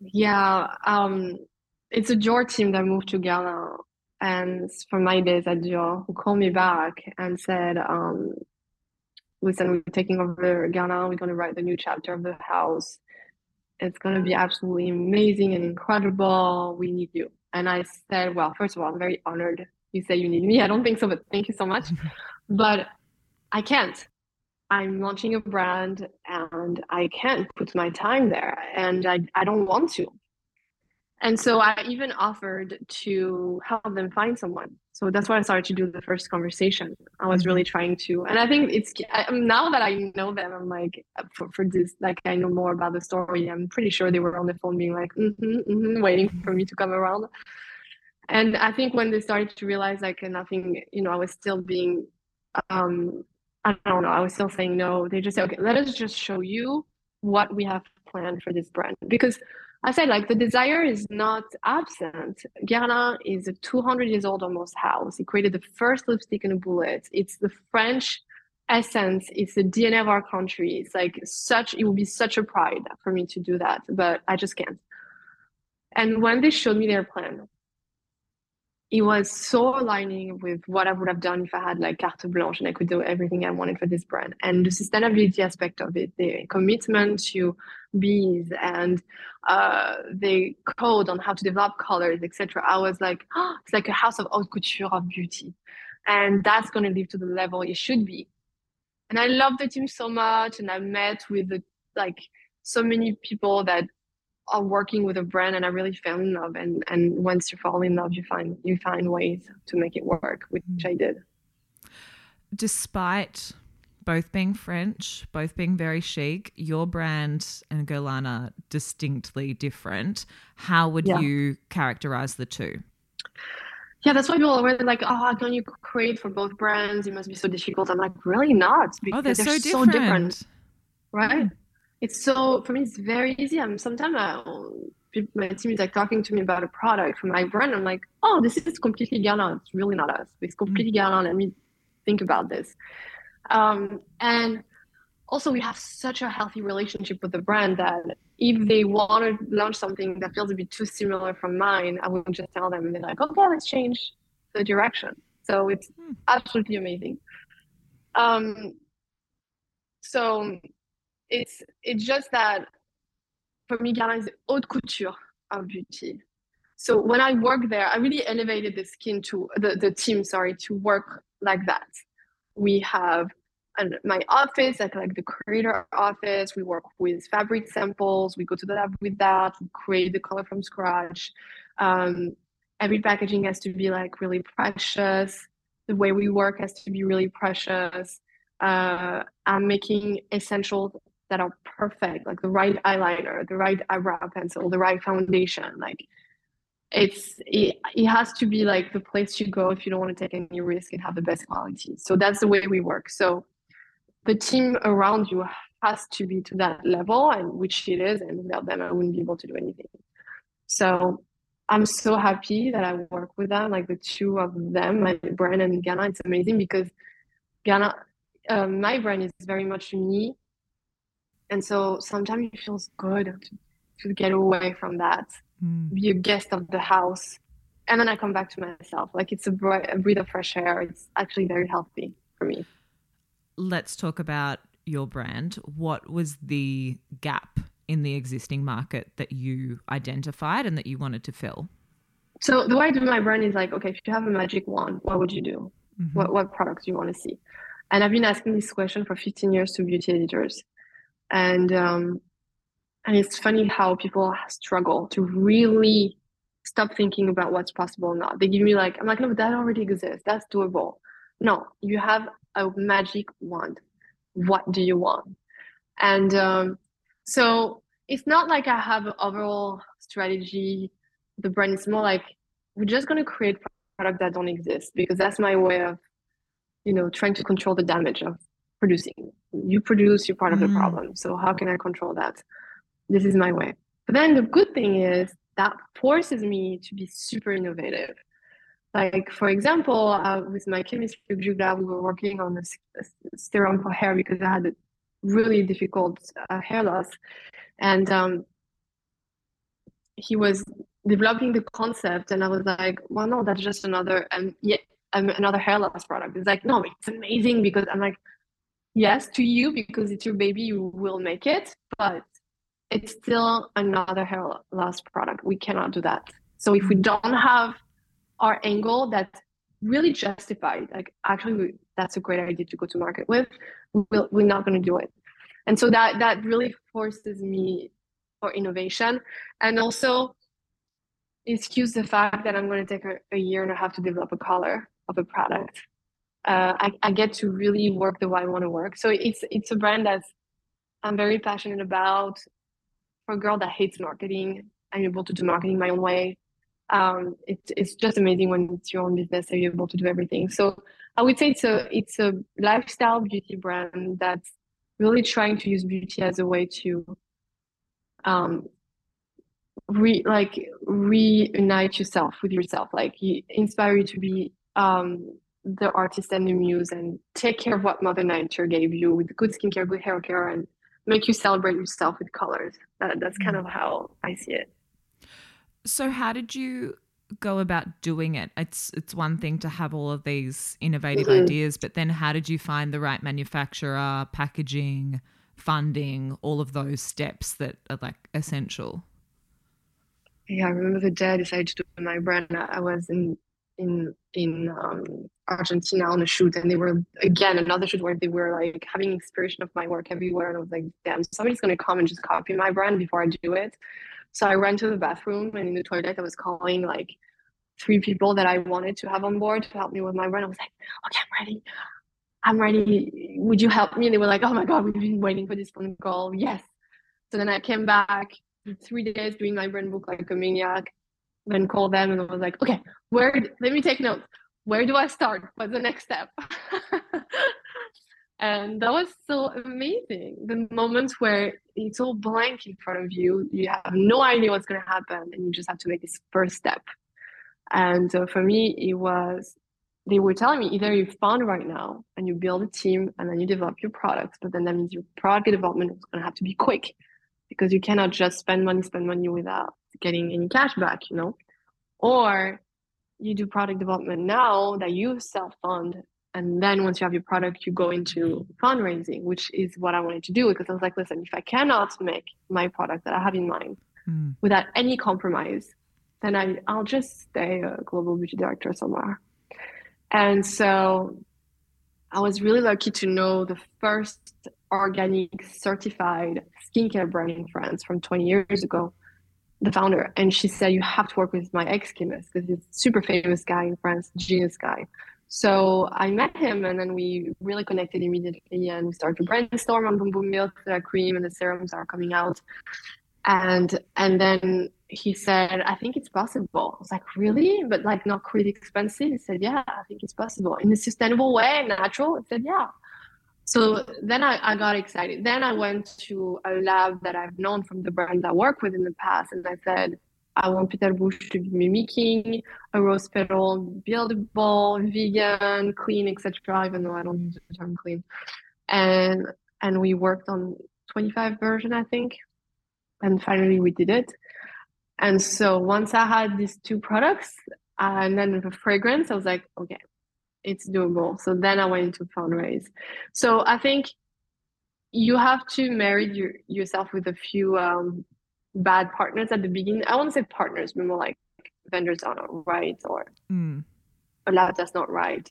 Yeah, um, it's a Dior team that moved to Guerlain, and from my days at Dior, who called me back and said, um, "Listen, we're taking over Guerlain. We're going to write the new chapter of the house. It's going to be absolutely amazing and incredible. We need you." And I said, "Well, first of all, I'm very honored you say you need me. I don't think so, but thank you so much. but I can't. I'm launching a brand and I can't put my time there and I, I don't want to. And so I even offered to help them find someone. So that's why I started to do the first conversation. I was really mm-hmm. trying to, and I think it's I, now that I know them, I'm like, for, for this, like I know more about the story. I'm pretty sure they were on the phone being like, mm-hmm, mm-hmm, waiting for me to come around. And I think when they started to realize like nothing, you know, I was still being, um, I don't know, I was still saying no. They just said, okay, let us just show you what we have planned for this brand because I said like the desire is not absent. Guerlain is a 200 years old almost house. He created the first lipstick in a bullet. It's the French essence. It's the DNA of our country. It's like such. It would be such a pride for me to do that, but I just can't. And when they showed me their plan, it was so aligning with what I would have done if I had like carte blanche and I could do everything I wanted for this brand. And the sustainability aspect of it, the commitment to bees and uh, the code on how to develop colors, etc. I was like, oh, it's like a house of haute couture of beauty, and that's going to live to the level it should be. And I love the team so much, and I met with the, like so many people that are working with a brand and I really fell in love and and once you fall in love you find you find ways to make it work which mm. I did despite both being French both being very chic your brand and are distinctly different how would yeah. you characterize the two yeah, that's why people are like, oh, how can you create for both brands? It must be so difficult. I'm like, really not because oh, they're, they're so, different. so different. Right? It's so for me it's very easy. I'm sometimes I, my team is like talking to me about a product from my brand. I'm like oh this is completely Guerlain it's really not us. It's completely mm-hmm. Guerlain let me think about this. Um, and also we have such a healthy relationship with the brand that if they want to launch something that feels a bit too similar from mine i would just tell them and they're like okay let's change the direction. So it's mm. absolutely amazing. Um, so it's it's just that for me, Guerlain is haute couture of beauty. So when I work there, I really elevated the skin to the, the team, sorry, to work like that. We have an, my office, like, like the creator office. We work with fabric samples. We go to the lab with that. We create the color from scratch. Um, every packaging has to be like really precious. The way we work has to be really precious. Uh, I'm making essential that are perfect, like the right eyeliner, the right eyebrow pencil, the right foundation. Like it's it, it has to be like the place you go if you don't want to take any risk and have the best quality. So that's the way we work. So the team around you has to be to that level and which it is and without them I wouldn't be able to do anything. So I'm so happy that I work with them, like the two of them, my brand and Guerlain. It's amazing because Guerlain, um, my brand is very much me and so sometimes it feels good to, to get away from that mm. be a guest of the house and then i come back to myself. Like it's a, breath, a breath of fresh air. It's actually very healthy for me. Let's talk about your brand. What was the gap in the existing market that you identified and that you wanted to fill? So the way i do my brand is like okay if you have a magic wand what would you do? Mm-hmm. what, what products do you want to see? And i've been asking this question for 15 years to beauty editors and um, and it's funny how people struggle to really stop thinking about what's possible or not. They give me like, I'm like, no, that already exists. That's doable. No, you have a magic wand. What do you want? And um, so it's not like I have an overall strategy. The brand is more like we're just going to create products that don't exist because that's my way of, you know, trying to control the damage of producing. You produce, you're part of the mm. problem. So how can I control that? This is my way. But then the good thing is that forces me to be super innovative. Like for example, uh, with my chemistry Julia, we were working on a, a, serum for hair because I had a really difficult uh, hair loss, and um, he was developing the concept, and I was like, "Well, no, that's just another and yet um, another hair loss product." It's like, "No, it's amazing," because I'm like, yes to you because it's your baby you will make it but it's still another hair loss product. We cannot do that. So if we don't have our angle that's really justified like actually we, that's a great idea to go to market with we'll, we're not going to do it. And so that that really forces me for innovation. And also excuse the fact that I'm going to take a, a year and a half to develop a color of a product. Uh, I, I get to really work the way I want to work. So it's it's a brand that's I'm very passionate about. For a girl that hates marketing, I'm able to do marketing my own way. Um, it's it's just amazing when it's your own business and you're able to do everything. So I would say it's a it's a lifestyle beauty brand that's really trying to use beauty as a way to um, re like reunite yourself with yourself like inspire you to be um the artist and the muse and take care of what mother nature gave you with good skincare good hair care and make you celebrate yourself with colors that, that's kind mm. of how i see it so how did you go about doing it it's it's one thing to have all of these innovative mm-hmm. ideas but then how did you find the right manufacturer packaging funding all of those steps that are like essential yeah, I remember the day I decided to do my brand. I was in in in um, Argentina on a shoot, and they were again another shoot where they were like having inspiration of my work everywhere, and I was like, damn, somebody's gonna come and just copy my brand before I do it. So I ran to the bathroom, and in the toilet, I was calling like three people that I wanted to have on board to help me with my brand. I was like, okay, I'm ready. I'm ready. Would you help me? And they were like, oh my god, we've been waiting for this phone call. Yes. So then I came back three days doing my brand book like a maniac, then called them and I was like, okay, where, let me take notes. Where do I start? What's the next step? and that was so amazing. The moments where it's all blank in front of you, you have no idea what's going to happen, and you just have to make this first step. And uh, for me, it was they were telling me either you fund right now and you build a team and then you develop your products, but then that means your product development is going to have to be quick because you cannot just spend money, spend money without getting any cash back, you know? Or you do product development now that you self fund. And then once you have your product, you go into fundraising, which is what I wanted to do because I was like, listen, if I cannot make my product that I have in mind mm. without any compromise, then I, I'll just stay a global beauty director somewhere. And so I was really lucky to know the first organic certified skincare brand in France from 20 years ago, the founder. And she said, You have to work with my ex chemist because he's a super famous guy in France, genius guy. So I met him and then we really connected immediately and we started to brainstorm on Boum-Boum Milk, the cream and the serums are coming out. And and then he said, I think it's possible. I was like, really? But like not really expensive? He said, Yeah, I think it's possible. In a sustainable way, natural. I said, Yeah. So then I, I got excited. Then I went to a lab that I've known from the brand I work with in the past, and I said, I want Peter Bush to be mimicking a rose petal, buildable, vegan, clean, etc. Even though I don't use the term clean, and and we worked on 25 version, I think, and finally we did it. And so once I had these two products, and then the fragrance, I was like, okay, it's doable. So then I went into fundraise. So I think you have to marry your, yourself with a few um, bad partners at the beginning. I won't say partners, but more like vendors are not right or mm. a lab that's not right.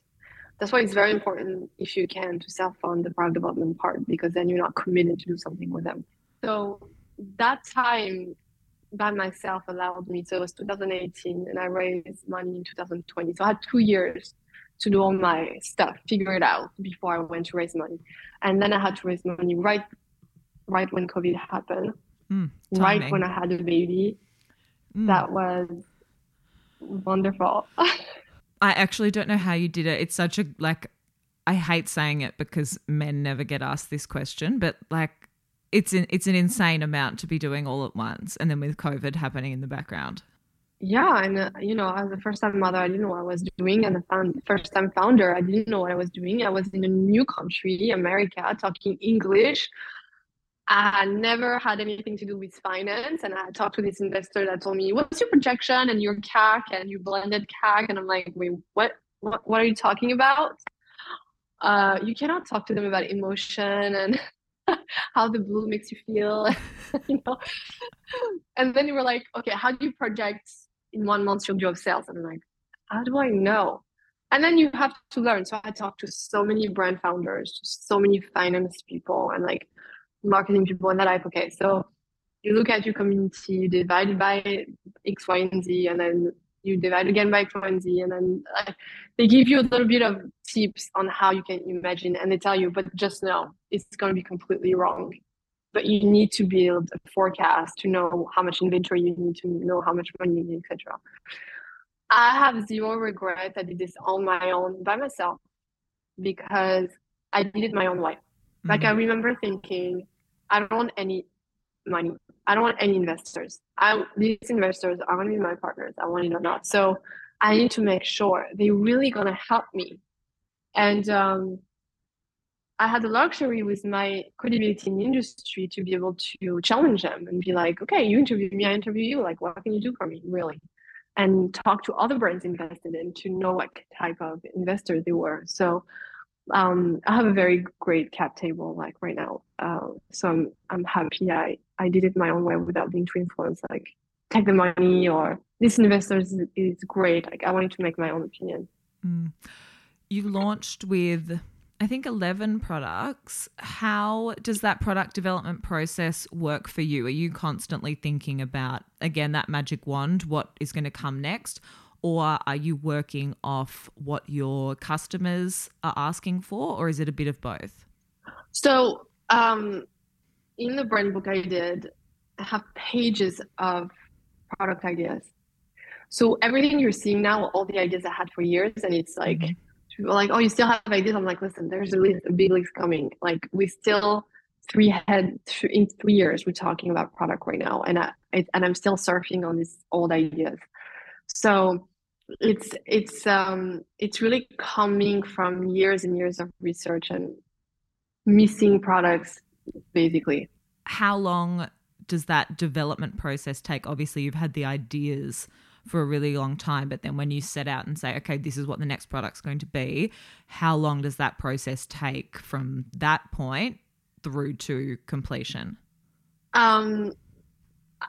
That's why it's very important if you can to self-fund the product development part because then you're not committed to do something with them. So that time by myself allowed me. So it was 2018 and I raised money in 2020. So I had two years to do all my stuff, figure it out before I went to raise money. And then I had to raise money right right when COVID happened. Mm, right when I had a baby. Mm. That was wonderful. I actually don't know how you did it. It's such a like I hate saying it because men never get asked this question, but like it's an it's an insane amount to be doing all at once and then with COVID happening in the background yeah and uh, you know as a first time mother i didn't know what i was doing and a first time founder i didn't know what i was doing. I was in a new country america talking english. I never had anything to do with finance and i talked to this investor that told me what's your projection and your cac and you blended cac and i'm like wait what what, what are you talking about? Uh, you cannot talk to them about emotion and how the blue makes you feel you know? And then you were like okay how do you project in one month you'll do sales. And I'm like, how do I know? And then you have to learn. So I talked to so many brand founders, so many finance people and like marketing people and that like, okay, so you look at your community, you divide by X, Y, and Z, and then you divide again by X, Y, and Z, and then they give you a little bit of tips on how you can imagine, and they tell you, but just know it's going to be completely wrong. But you need to build a forecast to know how much inventory you need to know how much money you need, etc. I have zero regret. I did this on my own by myself because I did it my own way. Mm-hmm. Like I mm-hmm. remember thinking, I don't want any money. I don't want any investors. I these investors are gonna be my partners. I want it or not. So I need to make sure they're really gonna help me. And um, I had the luxury with my credibility in the industry to be able to challenge them and be like, okay, you interview me, I interview you. Like, what can you do for me, really? And talk to other brands invested in to know what type of investor they were. So um, I have a very great cap table like right now. Uh, so I'm I'm happy I I did it my own way without being too influenced. Like take the money or this investor is, is great. Like I wanted to make my own opinion. Mm. You launched with I think 11 products. How does that product development process work for you? Are you constantly thinking about, again, that magic wand, what is going to come next? or are you working off what your customers are asking for, or is it a bit of both? So, um, in the brand book I did, I have pages of product ideas. So everything you're seeing now, all the ideas I had for years, and it's like, mm-hmm. Like, oh, you still have ideas. I'm like, listen, there's a list, a big list coming. Like, we still three head in three years, we're talking about product right now, and I, and I'm still surfing on these old ideas. So it's it's um it's really coming from years and years of research and missing products basically how long does that development process take obviously you've had the ideas for a really long time but then when you set out and say okay this is what the next product's going to be how long does that process take from that point through to completion? Um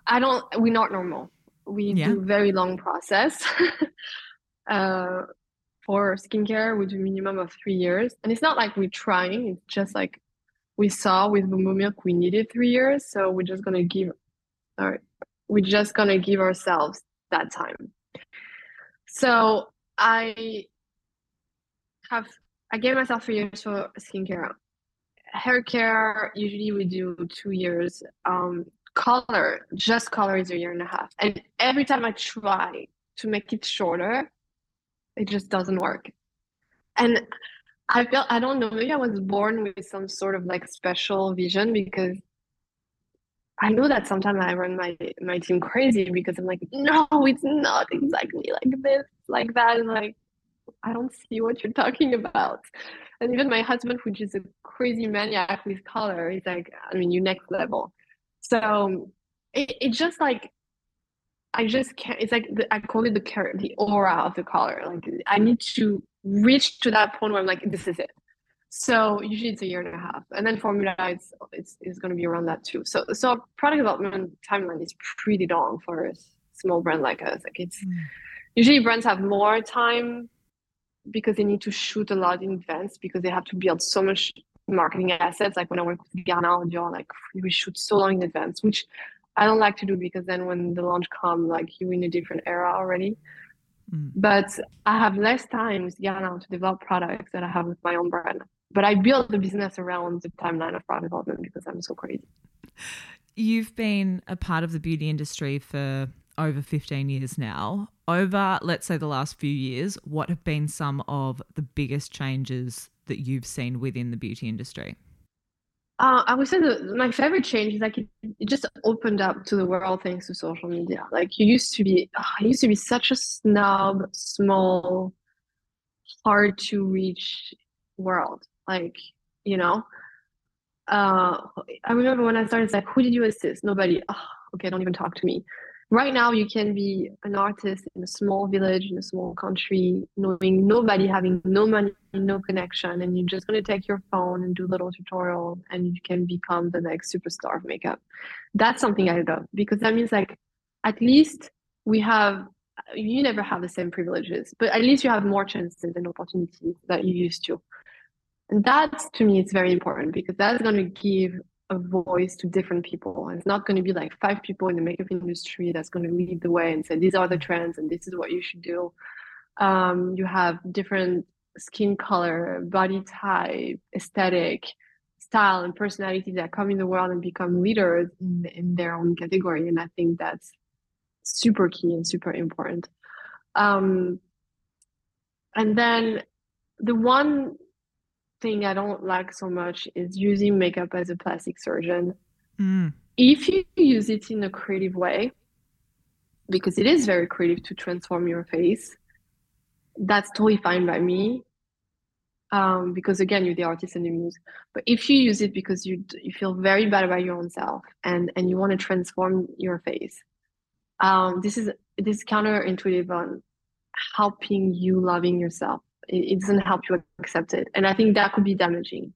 i don't we're not normal. We yeah. do very long process. Uh, for skincare we do minimum of three years. And it's not like we're trying it's just like we saw with Boum-Boum Milk we needed three years so we're just gonna give all right we're just gonna give ourselves that time. So i have i gave myself three years for skincare. Hair care usually we do two years. Um color just color is a year and a half. And every time i try to make it shorter it just doesn't work. And i feel i don't know maybe i was born with some sort of like special vision because i know that sometimes i run my my team crazy because i'm like no it's not exactly like this like that and like i don't see what you're talking about and even my husband which is a crazy maniac with color is like i mean you next level so it, it just like I just can't. It's like the, I call it the the aura of the color. Like I need to reach to that point where I'm like, this is it. So usually it's a year and a half, and then formula it's it's, it's going to be around that too. So so product development timeline is pretty long for a small brand like us. Like it's mm. usually brands have more time because they need to shoot a lot in advance because they have to build so much marketing assets. Like when I work with Guerlain or Dior, like we shoot so long in advance, which I don't like to do because then when the launch comes, like you're in a different era already. Mm. But I have less time with Guerlain to develop products that I have with my own brand. But I build the business around the timeline of product development because I'm so crazy. You've been a part of the beauty industry for over 15 years now. Over, let's say, the last few years, what have been some of the biggest changes that you've seen within the beauty industry? Uh, I would say that my favorite change is like it, it, just opened up to the world thanks to social media. Like you used to be, oh, I used to be such a snob, small, hard to reach world. Like you know, uh, I remember when I started, it's like, who did you assist? Nobody. Oh, okay, don't even talk to me right now you can be an artist in a small village in a small country knowing nobody having no money no connection and you're just going to take your phone and do little tutorial and you can become the next superstar of makeup that's something i love because that means like at least we have you never have the same privileges but at least you have more chances and opportunities that you used to and that to me is very important because that's going to give a voice to different people. And it's not going to be like five people in the makeup industry that's going to lead the way and say, these are the trends and this is what you should do. Um, you have different skin color, body type, aesthetic, style, and personality that come in the world and become leaders in, in their own category. And I think that's super key and super important. Um, and then the one thing I don't like so much is using makeup as a plastic surgeon. Mm. If you use it in a creative way, because it is very creative to transform your face, that's totally fine by me. Um, because again, you're the artist and the muse. But if you use it because you you feel very bad about your own self and and you want to transform your face, um, this is this is counterintuitive on helping you loving yourself it, doesn't help you accept it. And i think that could be damaging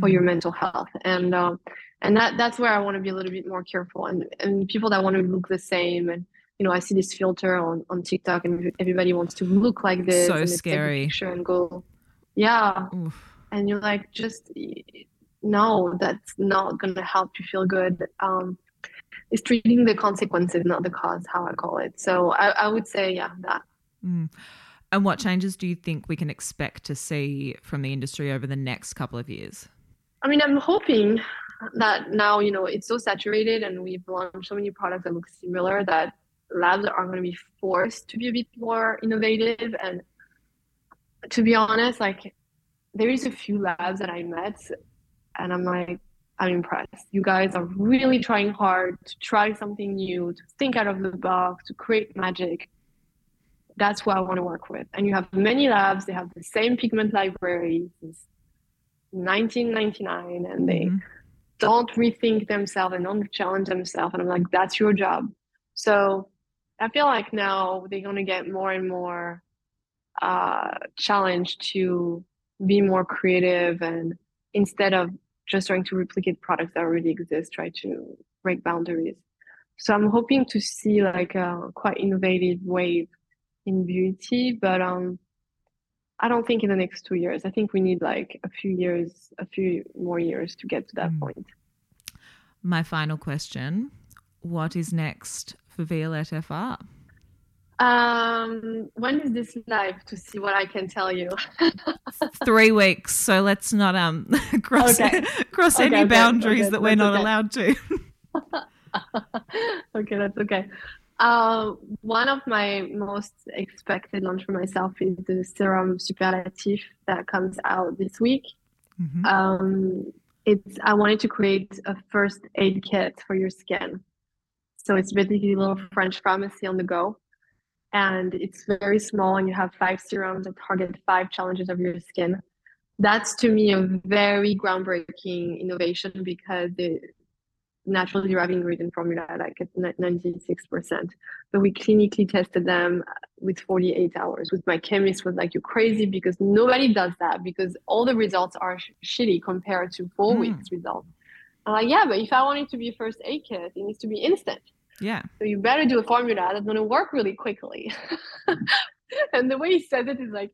for your mm-hmm. mental health. And uh, and that that's where i want to be a little bit more careful. And and people that want to look the same and you know i see this filter on on tiktok and everybody wants to look like this so scary. and go yeah. Oof. and you're like just no that's not going to help you feel good. Um it's treating the consequences not the cause how i call it. So i, I would say yeah that. Mm. And what changes do you think we can expect to see from the industry over the next couple of years? I mean, I'm hoping that now, you know, it's so saturated and we've launched so many products that look similar that labs are going to be forced to be a bit more innovative. And to be honest, like, there is a few labs that I met and I'm like, I'm impressed. You guys are really trying hard to try something new, to think out of the box, to create magic that's who I want to work with. And you have many labs, they have the same pigment library since 1999, and they mm-hmm. don't rethink themselves and don't challenge themselves. And I'm like, that's your job. So I feel like now they're going to get more and more uh, challenged to be more creative and instead of just trying to replicate products that already exist, try to break boundaries. So I'm hoping to see like a quite innovative wave in beauty, but um, I don't think in the next two years. I think we need like a few years, a few more years to get to that mm. point. My final question What is next for Violette FR? Um, when is this live to see what I can tell you? Three weeks. So let's not um cross okay. cross okay, any okay, boundaries that we're not allowed to. okay, that's okay. Uh, one of my most expected launch for myself is the serum superlatif that comes out this week. Mm-hmm. Um, it's I wanted to create a first aid kit for your skin. So it's basically a little French pharmacy on the go. And it's very small, and you have five serums that target five challenges of your skin. That's to me a very groundbreaking innovation because the, natural derived ingredient formula like at 96%. But we clinically tested them with 48 hours. With my chemist was like, you're crazy because nobody does that because all the results are sh- shitty compared to four mm. weeks results. I'm like, yeah, but if I want it to be first aid kit, it needs to be instant. Yeah. So you better do a formula that's going to work really quickly. and the way he said it is like,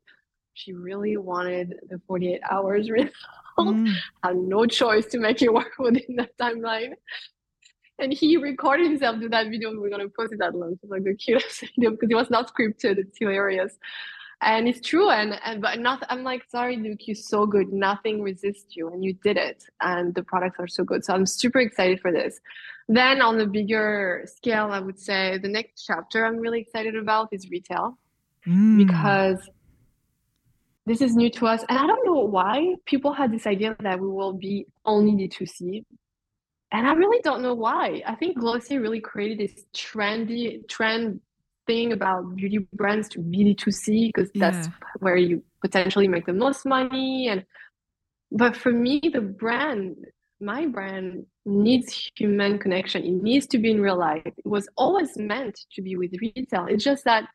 she really wanted the 48 hours result. Mm. Had no choice to make it work within that timeline. And he recorded himself do that video. and We're gonna post it at lunch. It's like the cutest video because it was not scripted. It's hilarious, and it's true. And and but not. I'm like, sorry, Luke, you're so good. Nothing resists you, and you did it. And the products are so good. So I'm super excited for this. Then on the bigger scale, I would say the next chapter I'm really excited about is retail mm. because this is new to us. And I don't know why people had this idea that we will be only D2C. And I really don't know why. I think Glossier really created this trendy trend thing about beauty brands to be D2C because yeah. that's where you potentially make the most money. And but for me, the brand, my brand needs human connection. It needs to be in real life. It was always meant to be with retail. It's just that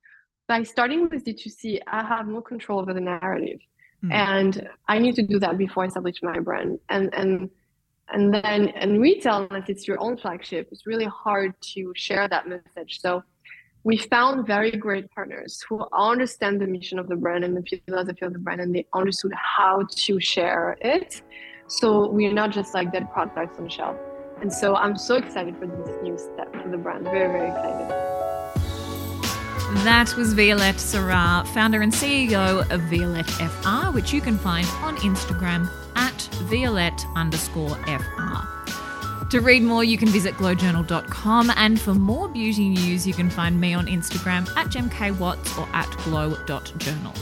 by starting with D2C, I have more control over the narrative. Mm. And I need to do that before I establish my brand. And and and then in retail, unless it's your own flagship, it's really hard to share that message. So we found very great partners who understand the mission of the brand and the philosophy of the brand and they understood how to share it So we're not just like dead products on the shelf. And so I'm so excited for this new step for the brand. Very, very excited. That was Violette Serrat, founder and CEO of Violette FR, which you can find on Instagram at Violette underscore FR. To read more, you can visit glowjournal.com, and for more beauty news, you can find me on Instagram at gemkwatts or at glow.journal.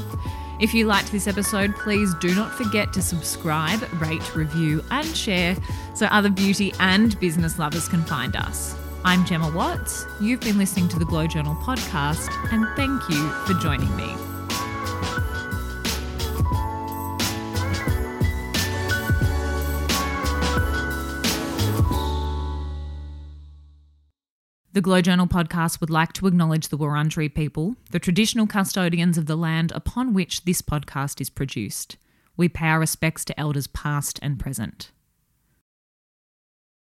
If you liked this episode, please do not forget to subscribe, rate, review, and share so other beauty and business lovers can find us. I'm Gemma Watts. You've been listening to the Glow Journal podcast, and thank you for joining me. The Glow Journal podcast would like to acknowledge the Wurundjeri people, the traditional custodians of the land upon which this podcast is produced. We pay our respects to elders past and present.